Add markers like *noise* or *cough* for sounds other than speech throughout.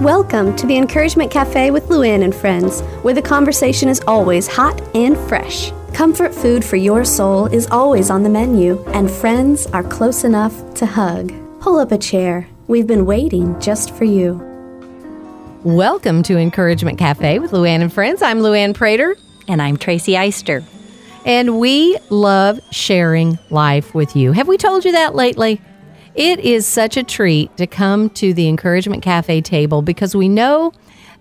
Welcome to the Encouragement Cafe with Luann and friends, where the conversation is always hot and fresh. Comfort food for your soul is always on the menu, and friends are close enough to hug. Pull up a chair. We've been waiting just for you. Welcome to Encouragement Cafe with Luann and friends. I'm Luann Prater, And I'm Tracy Eyster. and we love sharing life with you. Have we told you that lately? It is such a treat to come to the Encouragement Cafe table because we know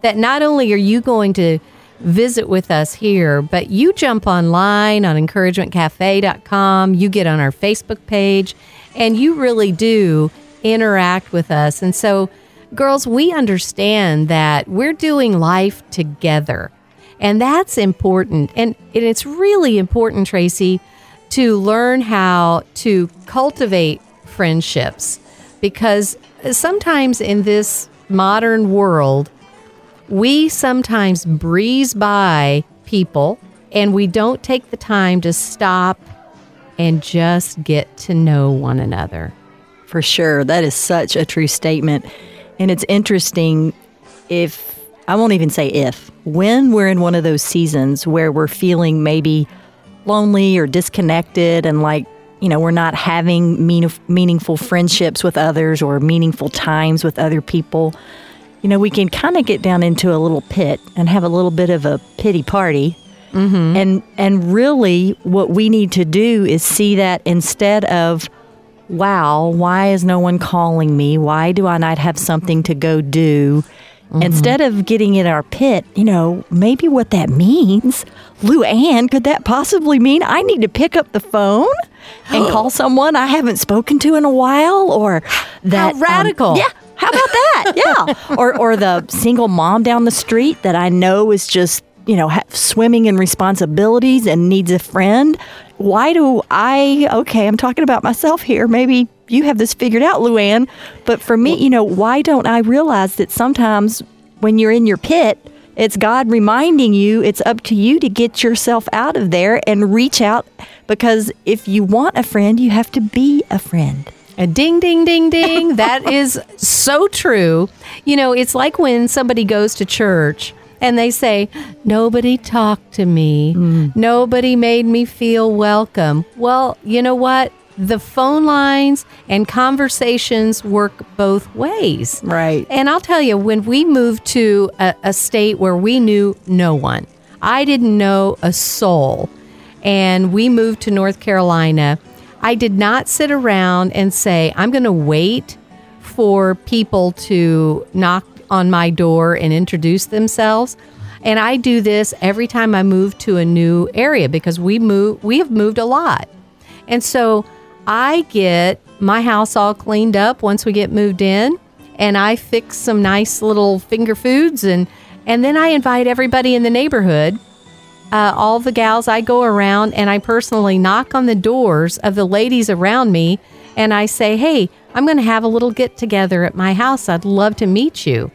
that not only are you going to visit with us here, but you jump online on encouragementcafe.com, you get on our Facebook page, and you really do interact with us. And so, girls, we understand that we're doing life together. And that's important. And it's really important, Tracy, to learn how to cultivate friendships because sometimes in this modern world, we sometimes breeze by people and we don't take the time to stop and just get to know one another. For sure. That is such a true statement. And it's interesting if, I won't even say if, when we're in one of those seasons where we're feeling maybe lonely or disconnected and like, you know, we're not having mean, meaningful friendships with others or meaningful times with other people, you know, we can kind of get down into a little pit and have a little bit of a pity party. Mm-hmm. And and really what we need to do is see that instead of wow, why is no one calling me? Why do I not have something to go do? Instead of getting in our pit, you know, maybe what that means, Luann, could that possibly mean I need to pick up the phone and *gasps* call someone I haven't spoken to in a while? Or that um, radical. yeah. How about that? *laughs* Yeah. or or the single mom down the street that I know is just you know ha- swimming in responsibilities and needs a friend. Why do I? Okay, I'm talking about myself here. Maybe you have this figured out, Luann. But for me, you know, why don't I realize that sometimes when you're in your pit, it's God reminding you it's up to you to get yourself out of there and reach out because if you want a friend, you have to be a friend. A ding, ding, ding, ding. that *laughs* is so true. You know, it's like when somebody goes to church and they say, Nobody talked to me. Mm. Nobody made me feel welcome. Well, you know what? The phone lines and conversations work both ways. Right. And I'll tell you, when we moved to a, a state where we knew no one, I didn't know a soul, and we moved to North Carolina, I did not sit around and say, I'm going to wait for people to knock on my door and introduce themselves. And I do this every time I move to a new area because we move we have moved a lot. And so I get my house all cleaned up once we get moved in and I fix some nice little finger foods and and then I invite everybody in the neighborhood uh, all the gals I go around and I personally knock on the doors of the ladies around me and I say, Hey, I'm going to have a little get together at my house. I'd love to meet you.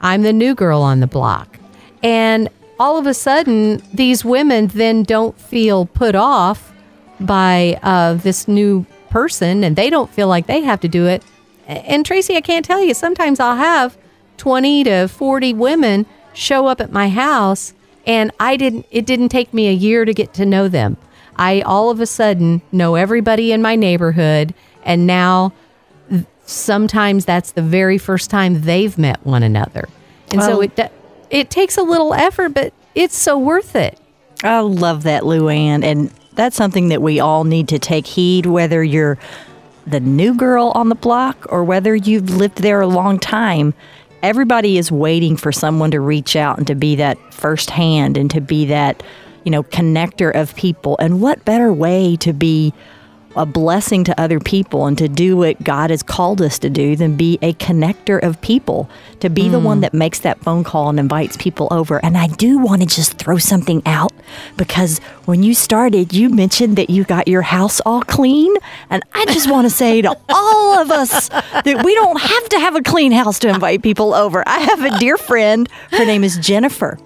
I'm the new girl on the block. And all of a sudden, these women then don't feel put off by uh, this new person and they don't feel like they have to do it. And Tracy, I can't tell you, sometimes I'll have 20 to 40 women show up at my house and I didn't it didn't take me a year to get to know them. I all of a sudden know everybody in my neighborhood and now sometimes that's the very first time they've met one another. And so it it takes a little effort but it's so worth it. I love that, Luann. And that's something that we all need to take heed, whether you're the new girl on the block or whether you've lived there a long time. Everybody is waiting for someone to reach out and to be that first hand and to be that, you know, connector of people. And what better way to be a blessing to other people and to do what God has called us to do than be a connector of people, to be the one hmm. that makes that phone call and invites people over. And I do want to just throw something out because when you started, you mentioned that you got your house all clean. And I just want to say to *laughs* all of us that we don't have to have a clean house to invite people over. I have a dear friend, her name is Jennifer.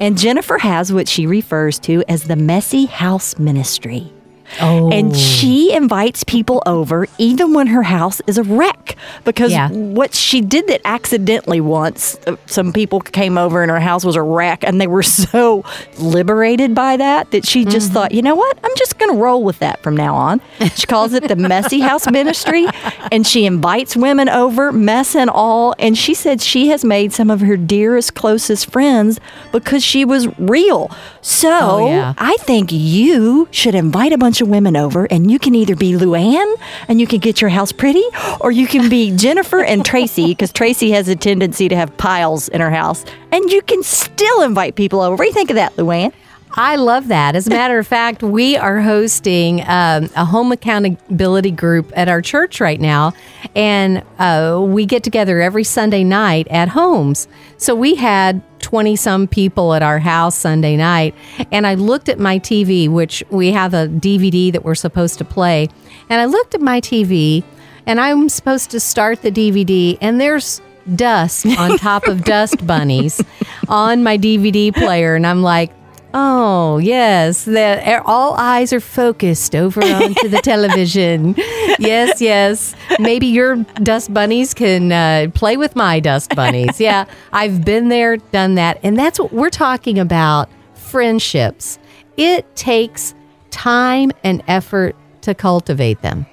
And Jennifer has what she refers to as the messy house ministry. Oh. And she invites people over even when her house is a wreck. Because Yeah. what she did that accidentally once, uh, some people came over and her house was a wreck and they were *laughs* so liberated by that that she just thought, you know what? I'm just going to roll with that from now on. She calls it the Messy House Ministry *laughs* and she invites women over, mess and all. And she said she has made some of her dearest, closest friends because she was real. So Oh, yeah. I think you should invite a bunch of women over, and you can either be Luann and you can get your house pretty, or you can be Jennifer and Tracy because Tracy has a tendency to have piles in her house, and you can still invite people over. What do you think of that, Luann? I love that. As a matter of fact, we are hosting um, a home accountability group at our church right now, and uh, we get together every Sunday night at homes. So we had 20 some people at our house Sunday night, and I looked at my TV, which we have a DVD that we're supposed to play, and I looked at my TV, and I'm supposed to start the DVD, and there's dust on top of *laughs* dust bunnies on my DVD player, and I'm like, Oh, yes. The, all eyes are focused over *laughs* onto the television. Yes, yes. Maybe your dust bunnies can uh, play with my dust bunnies. Yeah, I've been there, done that. And that's what we're talking about friendships. It takes time and effort to cultivate them.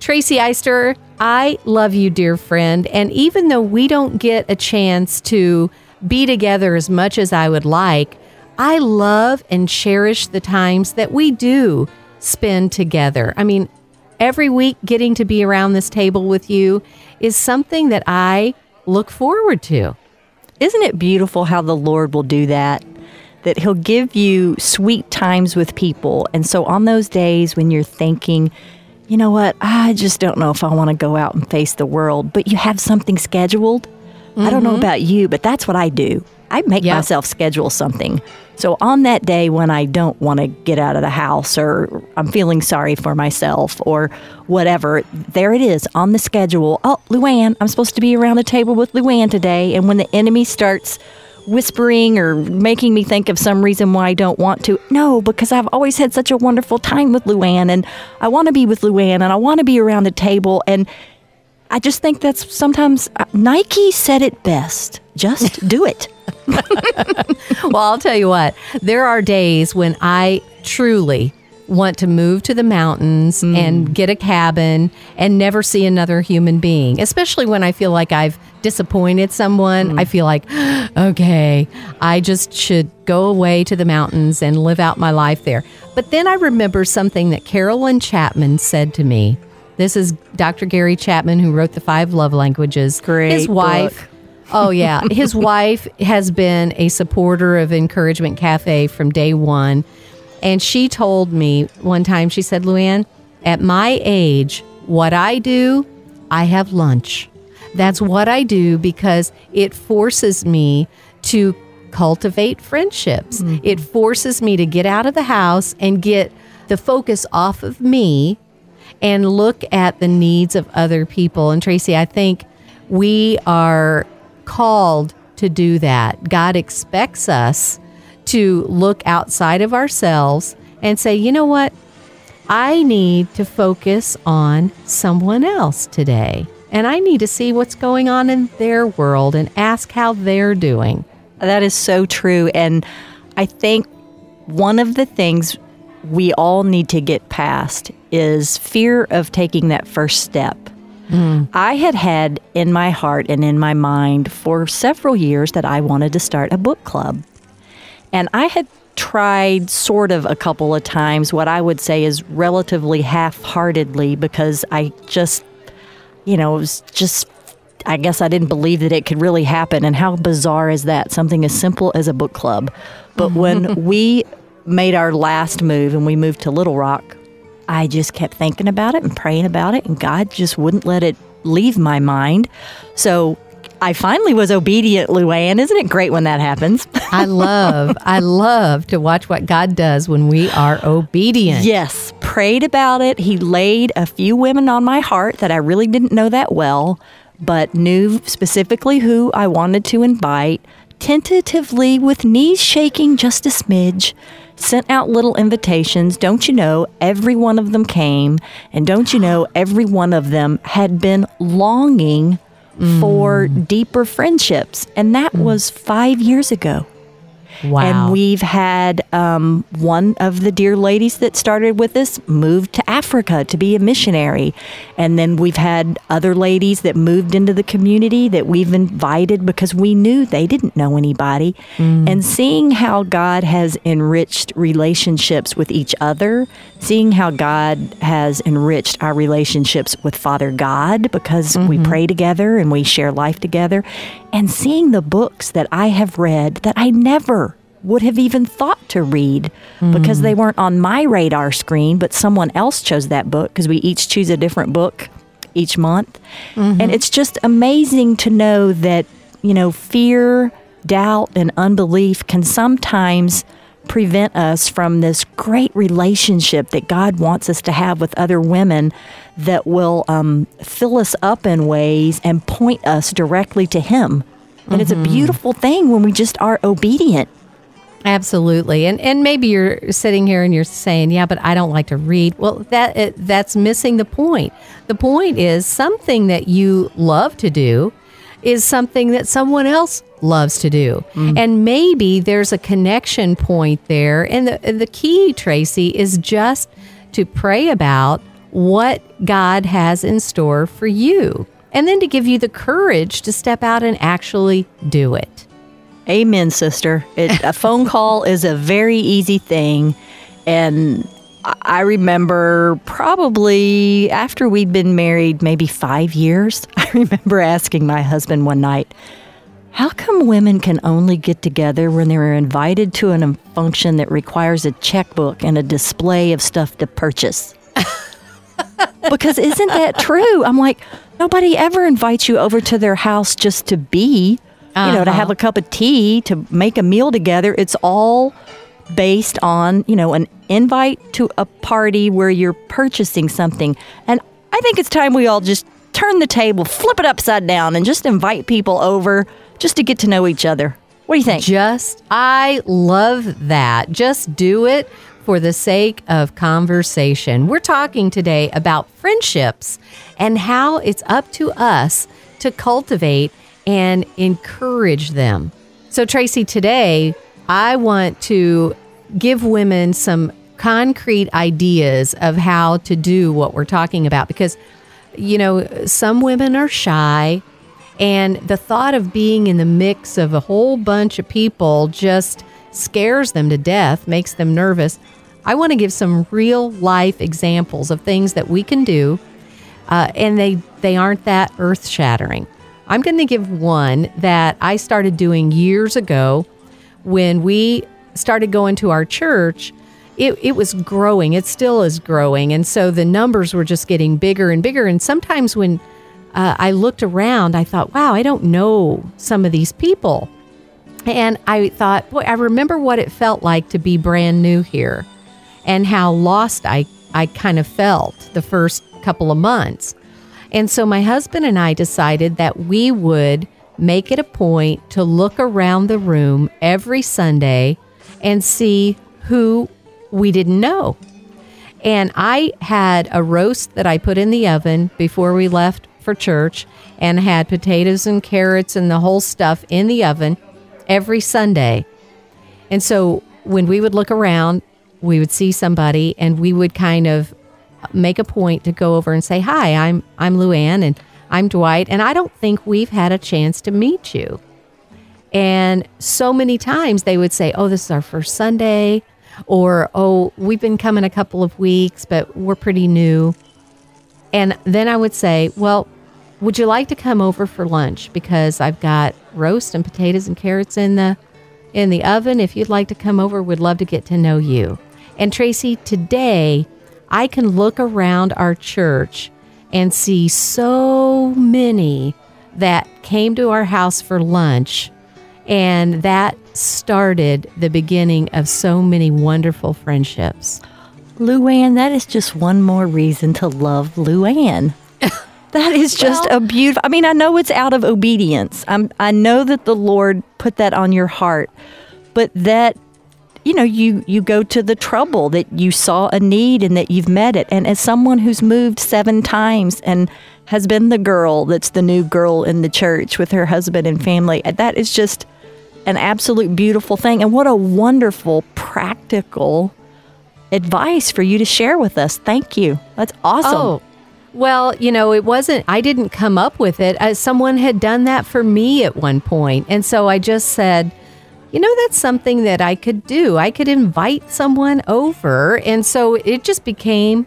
Tracy Eyster, I love you, dear friend. And even though we don't get a chance to be together as much as I would like, I love and cherish the times that we do spend together. I mean, every week getting to be around this table with you is something that I look forward to. Isn't it beautiful how the Lord will do that? That He'll give you sweet times with people. And so on those days when you're thinking, you know what, I just don't know if I want to go out and face the world, but you have something scheduled. I don't know mm-hmm. about you, but that's what I do. I make Yep. myself schedule something. So on that day when I don't want to get out of the house or I'm feeling sorry for myself or whatever, there it is on the schedule. Oh, Luann, I'm supposed to be around the table with Luann today. And when the enemy starts whispering or making me think of some reason why I don't want to, no, because I've always had such a wonderful time with Luann and I want to be with Luann and I want to be around the table. And I just think that's sometimes uh, Nike said it best. Just *laughs* do it. *laughs* well, I'll tell you what, there are days when I truly want to move to the mountains mm. and get a cabin and never see another human being, especially when I feel like I've disappointed someone. Mm. I feel like, *gasps* okay, I just should go away to the mountains and live out my life there. But then I remember something that Karolyn Chapman said to me. This is Dr. Gary Chapman, who wrote the five love languages. Great His wife. book. Oh, yeah. His *laughs* wife has been a supporter of Encouragement Cafe from day one. And she told me one time, she said, Luann, at my age, what I do, I have lunch. That's what I do because it forces me to cultivate friendships. Mm-hmm. It forces me to get out of the house and get the focus off of me and look at the needs of other people. And Tracy, I think we are called to do that. God expects us to look outside of ourselves and say, you know what? I need to focus on someone else today. And I need to see what's going on in their world and ask how they're doing. That is so true. And I think one of the things we all need to get past is fear of taking that first step. I had had in my heart and in my mind for several years that I wanted to start a book club. And I had tried sort of a couple of times what I would say is relatively half heartedly because I just, you know, it was just, I guess I didn't believe that it could really happen. And how bizarre is that? Something as simple as a book club. But when *laughs* we made our last move and we moved to Little Rock, I just kept thinking about it and praying about it, and God just wouldn't let it leave my mind. So I finally was obedient, Luann. Isn't it great when that happens? *laughs* I love, I love to watch what God does when we are obedient. Yes, prayed about it. He laid a few women on my heart that I really didn't know that well, but knew specifically who I wanted to invite. Tentatively, with knees shaking just a smidge, sent out little invitations. Don't you know, every one of them came. And don't you know, every one of them had been longing for mm. deeper friendships. And that mm. was five years ago. Wow. And we've had um, one of the dear ladies that started with us moved to Africa to be a missionary. And then we've had other ladies that moved into the community that we've invited because we knew they didn't know anybody. And seeing how God has enriched relationships with each other, seeing how God has enriched our relationships with Father God because we pray together and we share life together, and seeing the books that I have read that I never would have even thought to read because they hmm. weren't on my radar screen, but someone else chose that book because we each choose a different book each month. And mm-hmm. it's just amazing to know that, you know, fear, doubt, and unbelief can sometimes prevent us from this great relationship that God wants us to have with other women that will um, fill us up in ways and point us directly to Him. And it's a beautiful thing when we just are obedient. Absolutely. And and maybe you're sitting here and you're saying, "Yeah, but I don't like to read." Well, that it, that's missing the point. The point is something that you love to do is something that someone else loves to do. Mm-hmm. And maybe there's a connection point there. And the the key, Tracy, is just to pray about what God has in store for you. And then to give you the courage to step out and actually do it. Amen, sister. It, a phone call is a very easy thing. And I- remember probably after we'd been married maybe five years, *laughs* I remember asking my husband one night, how come women can only get together when they're invited to a function that requires a checkbook and a display of stuff to purchase? *laughs* because isn't that true? I'm like, nobody ever invites you over to their house just to be, you know, to have uh-huh. a cup of tea, to make a meal together. It's all based on, you know, an invite to a party where you're purchasing something. And I think it's time we all just turn the table, flip it upside down, and just invite people over just to get to know each other. What do you think? Just, I love that. Just do it for the sake of conversation. We're talking today about friendships and how it's up to us to cultivate and encourage them. So, Tracy, today I want to give women some concrete ideas of how to do what we're talking about because, you know, some women are shy. And the thought of being in the mix of a whole bunch of people just scares them to death, makes them nervous. I want to give some real life examples of things that we can do, uh, and they they aren't that earth shattering. I'm going to give one that I started doing years ago when we started going to our church. It, it was growing. It still is growing, and so the numbers were just getting bigger and bigger. And sometimes when uh, I looked around, I thought, wow, I don't know some of these people. And I thought, boy, I remember what it felt like to be brand new here and how lost I, I kind of felt the first couple of months. And so my husband and I decided that we would make it a point to look around the room every Sunday and see who we didn't know. And I had a roast that I put in the oven before we left for church and had potatoes and carrots and the whole stuff in the oven every Sunday. And so when we would look around, we would see somebody and we would kind of make a point to go over and say, "Hi, I'm I'm Luann and I'm Dwight and I don't think we've had a chance to meet you." And so many times they would say, "Oh, this is our first Sunday," or "Oh, we've been coming a couple of weeks, but we're pretty new." And then I would say, "Well, would you like to come over for lunch because I've got roast and potatoes and carrots in the in the oven. If you'd like to come over, we'd love to get to know you." And Tracy, today I can look around our church and see so many that came to our house for lunch and that started the beginning of so many wonderful friendships. Luann, that is just one more reason to love Luann. *laughs* that is just a beautiful. I mean, I know it's out of obedience. I'm, I know that the Lord put that on your heart, but that you know you you go to the trouble that you saw a need and that you've met it. And as someone who's moved seven times and has been the girl that's the new girl in the church with her husband and family that is just an absolute beautiful thing. And what a wonderful practical advice for you to share with us. Thank you. That's awesome. Oh, well, you know, it wasn't, I didn't come up with it. Uh, someone had done that for me at one point. And so I just said, you know, that's something that I could do. I could invite someone over. And so it just became.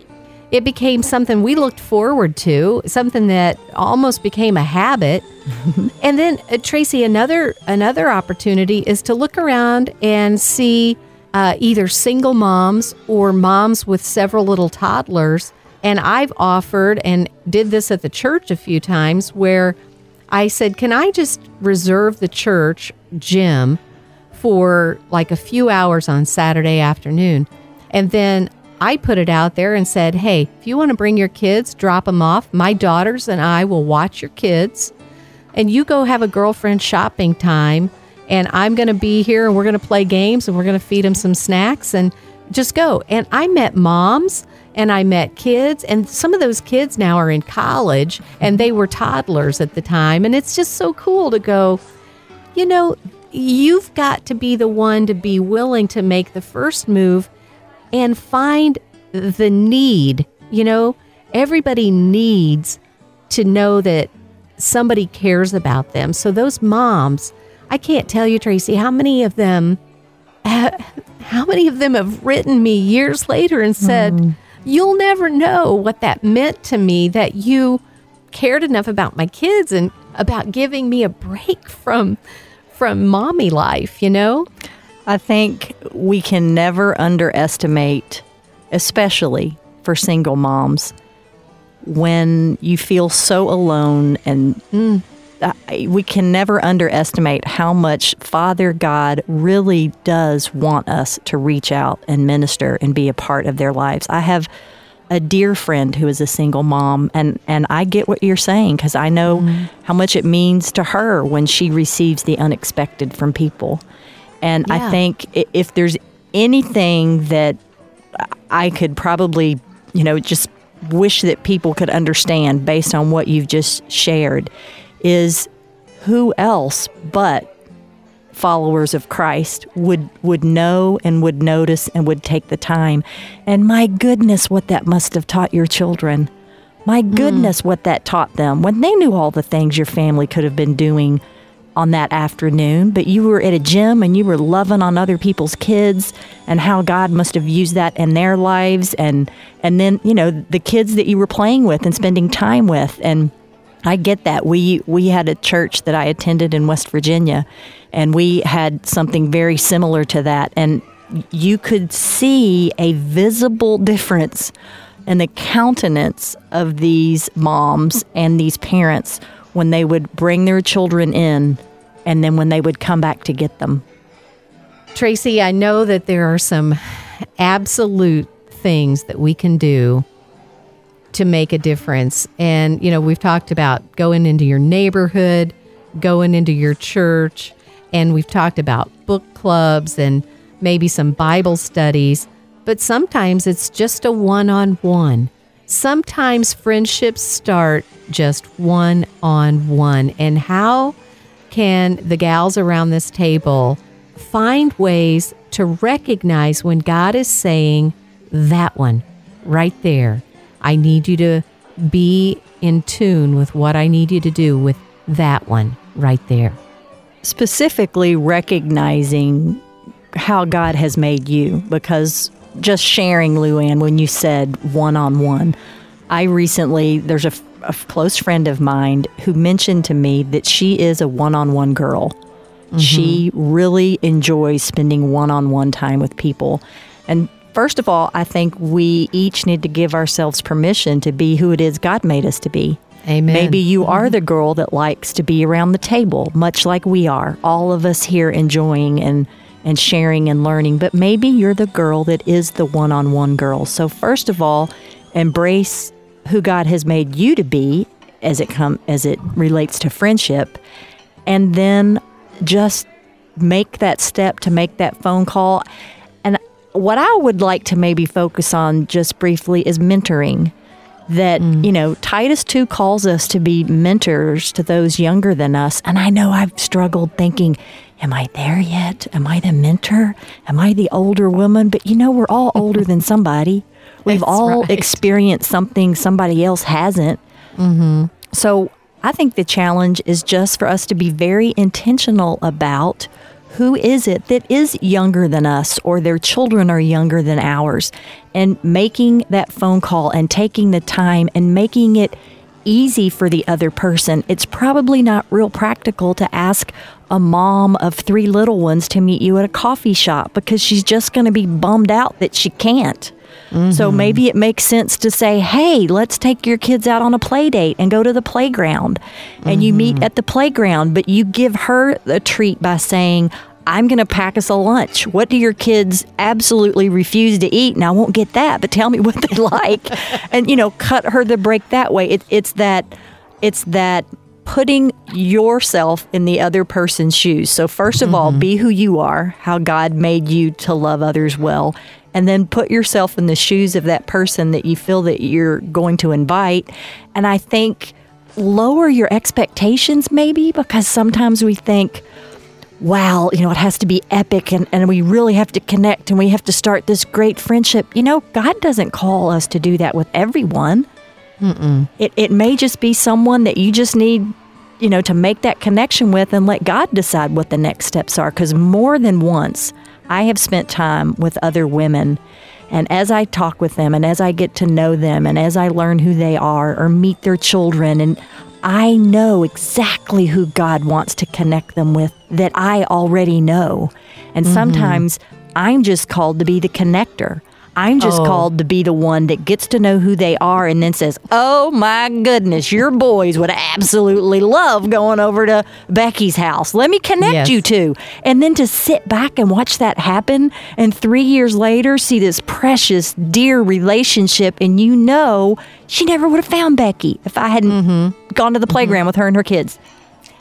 It became something we looked forward to, something that almost became a habit. *laughs* and then uh, Tracy, another another opportunity is to look around and see uh, either single moms or moms with several little toddlers. And I've offered and did this at the church a few times where I said, Can I just reserve the church gym for like a few hours on Saturday afternoon? And then I put it out there and said, Hey, if you want to bring your kids, drop them off. My daughters and I will watch your kids and you go have a girlfriend shopping time and I'm going to be here and we're going to play games and we're going to feed them some snacks and just go. And I met moms and I met kids and some of those kids now are in college and they were toddlers at the time and it's just so cool to go, you know, you've got to be the one to be willing to make the first move and find the need. You know, everybody needs to know that somebody cares about them. So those moms, I can't tell you, Tracy, how many of them, *laughs* how many of them have written me years later and said, hmm. "You'll never know what that meant to me that you cared enough about my kids and about giving me a break from from mommy life." You know? I think we can never underestimate, especially for single moms, when you feel so alone and uh, we can never underestimate how much Father God really does want us to reach out and minister and be a part of their lives. I have a dear friend who is a single mom and and I get what you're saying cuz I know mm-hmm. how much it means to her when she receives the unexpected from people. And Yeah. I think if there's anything that I could probably, you know, just wish that people could understand based on what you've just shared is who else but followers of Christ would would know and would notice and would take the time. And my goodness, what that must have taught your children. My hmm. goodness, what that taught them when they knew all the things your family could have been doing on that afternoon, but you were at a gym and you were loving on other people's kids and how God must have used that in their lives and and then, you know, the kids that you were playing with and spending time with and I get that. We we had a church that I attended in West Virginia and we had something very similar to that and you could see a visible difference in the countenance of these moms and these parents when they would bring their children in and then when they would come back to get them. Tracy, I know that there are some absolute things that we can do to make a difference. And, you know, we've talked about going into your neighborhood, going into your church, and we've talked about book clubs and maybe some Bible studies. But sometimes it's just a one on one. Sometimes friendships start just one on one. And how can the gals around this table find ways to recognize when God is saying, that one right there, I need you to be in tune with what I need you to do with that one right there. Specifically recognizing how God has made you because just sharing Luann when you said one on one, I recently there's a, a close friend of mine who mentioned to me that she is a one on one girl. She mm-hmm. really enjoys spending one on one time with people. And first of all, I think we each need to give ourselves permission to be who it is God made us to be. Amen. Maybe you mm-hmm. are the girl that likes to be around the table, much like we are. All of us here enjoying and and sharing and learning, but maybe you're the girl that is the one-on-one girl. So first of all, embrace who God has made you to be as it come as it relates to friendship, and then just make that step to make that phone call. What I would like to maybe focus on just briefly is mentoring. That, mm. you know, Titus 2 calls us to be mentors to those younger than us. And I know I've struggled thinking, am I there yet? Am I the mentor? Am I the older woman? But you know, we're all older than somebody. *laughs* We've That's all right. experienced something somebody else hasn't. Mm-hmm. So I think the challenge is just for us to be very intentional about who is it that is younger than us or their children are younger than ours and making that phone call and taking the time and making it easy for the other person. It's probably not real practical to ask a mom of three little ones to meet you at a coffee shop because she's just going to be bummed out that she can't. So mm-hmm. maybe it makes sense to say, hey, let's take your kids out on a play date and go to the playground. And you meet mm-hmm. at the playground, but you give her a treat by saying, I'm going to pack us a lunch. What do your kids absolutely refuse to eat? And I won't get that, but tell me what they *laughs* like. and, you know, cut her the break that way. It, it's that, it's that putting yourself in the other person's shoes. So, 1st of all, mm-hmm. be who you are, how God made you to love others well, and then put yourself in the shoes of that person that you feel that you're going to invite. And I think lower your expectations maybe because sometimes we think, wow, you know, it has to be epic and, and we really have to connect and we have to start this great friendship. You know, God doesn't call us to do that with everyone. It, it may just be someone that you just need, you know, to make that connection with and let God decide what the next steps are. Because more than once, I have spent time with other women. And as I talk with them and as I get to know them and as I learn who they are or meet their children, and I know exactly who God wants to connect them with that I already know. And mm-hmm. sometimes I'm just called to be the connector. I'm just Oh. called to be the one that gets to know who they are and then says, Oh my goodness, your boys would absolutely love going over to Becky's house. Let me connect Yes. you two. And then to sit back and watch that happen and three years later see this precious, dear relationship, and you know she never would have found Becky if I hadn't mm-hmm. gone to the mm-hmm. playground with her and her kids.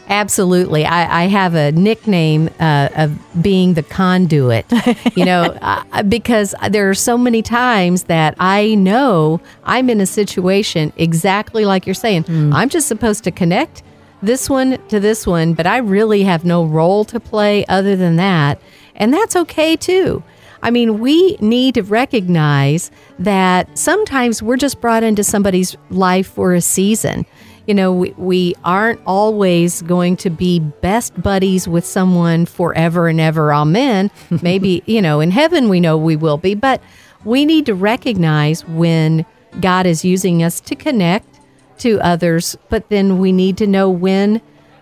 Absolutely. I, I have a nickname uh, of being the conduit, *laughs* you know, uh, because there are so many times that I know I'm in a situation exactly like you're saying. I'm just supposed to connect this one to this one, but I really have no role to play other than that. And that's okay too. I mean, we need to recognize that sometimes we're just brought into somebody's life for a season you know, we, we aren't always going to be best buddies with someone forever and ever. Amen. *laughs* Maybe, you know, in heaven we know we will be, but we need to recognize when God is using us to connect to others, but then we need to know when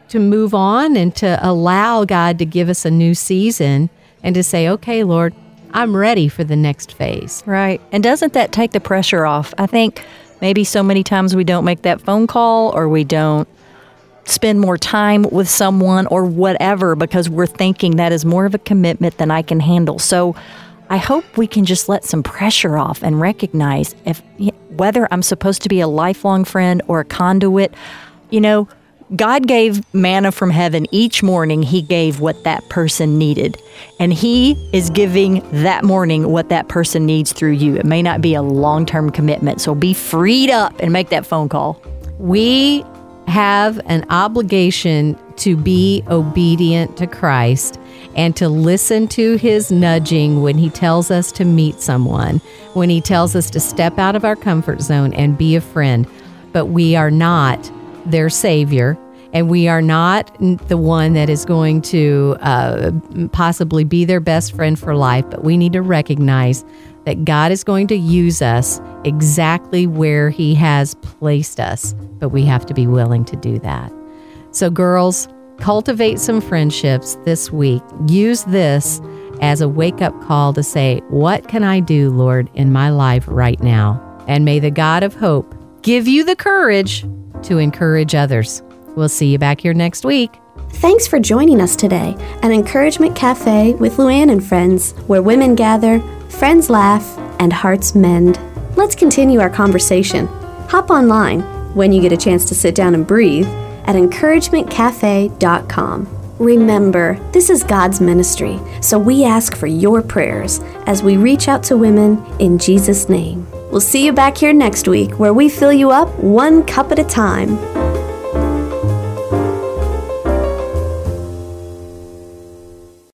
to move on and to allow God to give us a new season and to say, okay, Lord, I'm ready for the next phase. Right. And doesn't that take the pressure off? I think maybe so many times we don't make that phone call or we don't spend more time with someone or whatever because we're thinking that is more of a commitment than I can handle. So I hope we can just let some pressure off and recognize if whether I'm supposed to be a lifelong friend or a conduit, you know, God gave manna from heaven each morning. He gave what that person needed. And He is giving that morning what that person needs through you. It may not be a long term commitment. So be freed up and make that phone call. We have an obligation to be obedient to Christ and to listen to his nudging when he tells us to meet someone, when he tells us to step out of our comfort zone and be a friend. But we are not their savior. And we are not the one that is going to uh, possibly be their best friend for life, but we need to recognize that God is going to use us exactly where He has placed us, but we have to be willing to do that. So, girls, cultivate some friendships this week. Use this as a wake up call to say, What can I do, Lord, in my life right now? And may the God of hope give you the courage to encourage others. We'll see you back here next week. Thanks for joining us today at Encouragement Cafe with Luann and friends, where women gather, friends laugh, and hearts mend. Let's continue our conversation. Hop online when you get a chance to sit down and breathe at encouragementcafe.com. Remember, this is God's ministry, so we ask for your prayers as we reach out to women in Jesus' name. We'll see you back here next week where we fill you up one cup at a time.